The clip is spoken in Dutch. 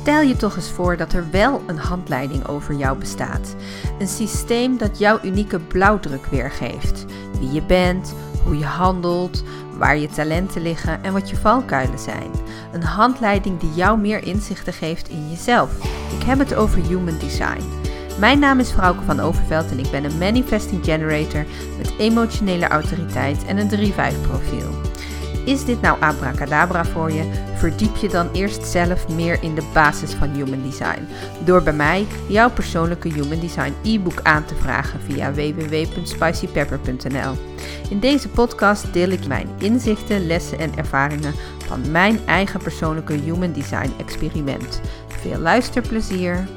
Stel je toch eens voor dat er wel een handleiding over jou bestaat. Een systeem dat jouw unieke blauwdruk weergeeft. Wie je bent, hoe je handelt, waar je talenten liggen en wat je valkuilen zijn. Een handleiding die jou meer inzichten geeft in jezelf. Ik heb het over Human Design. Mijn naam is Frauke van Overveld en ik ben een Manifesting Generator met emotionele autoriteit en een 3-5 profiel. Is dit nou abracadabra voor je? Verdiep je dan eerst zelf meer in de basis van Human Design. Door bij mij jouw persoonlijke Human Design e-book aan te vragen via www.spicypepper.nl. In deze podcast deel ik mijn inzichten, lessen en ervaringen van mijn eigen persoonlijke Human Design experiment. Veel luisterplezier!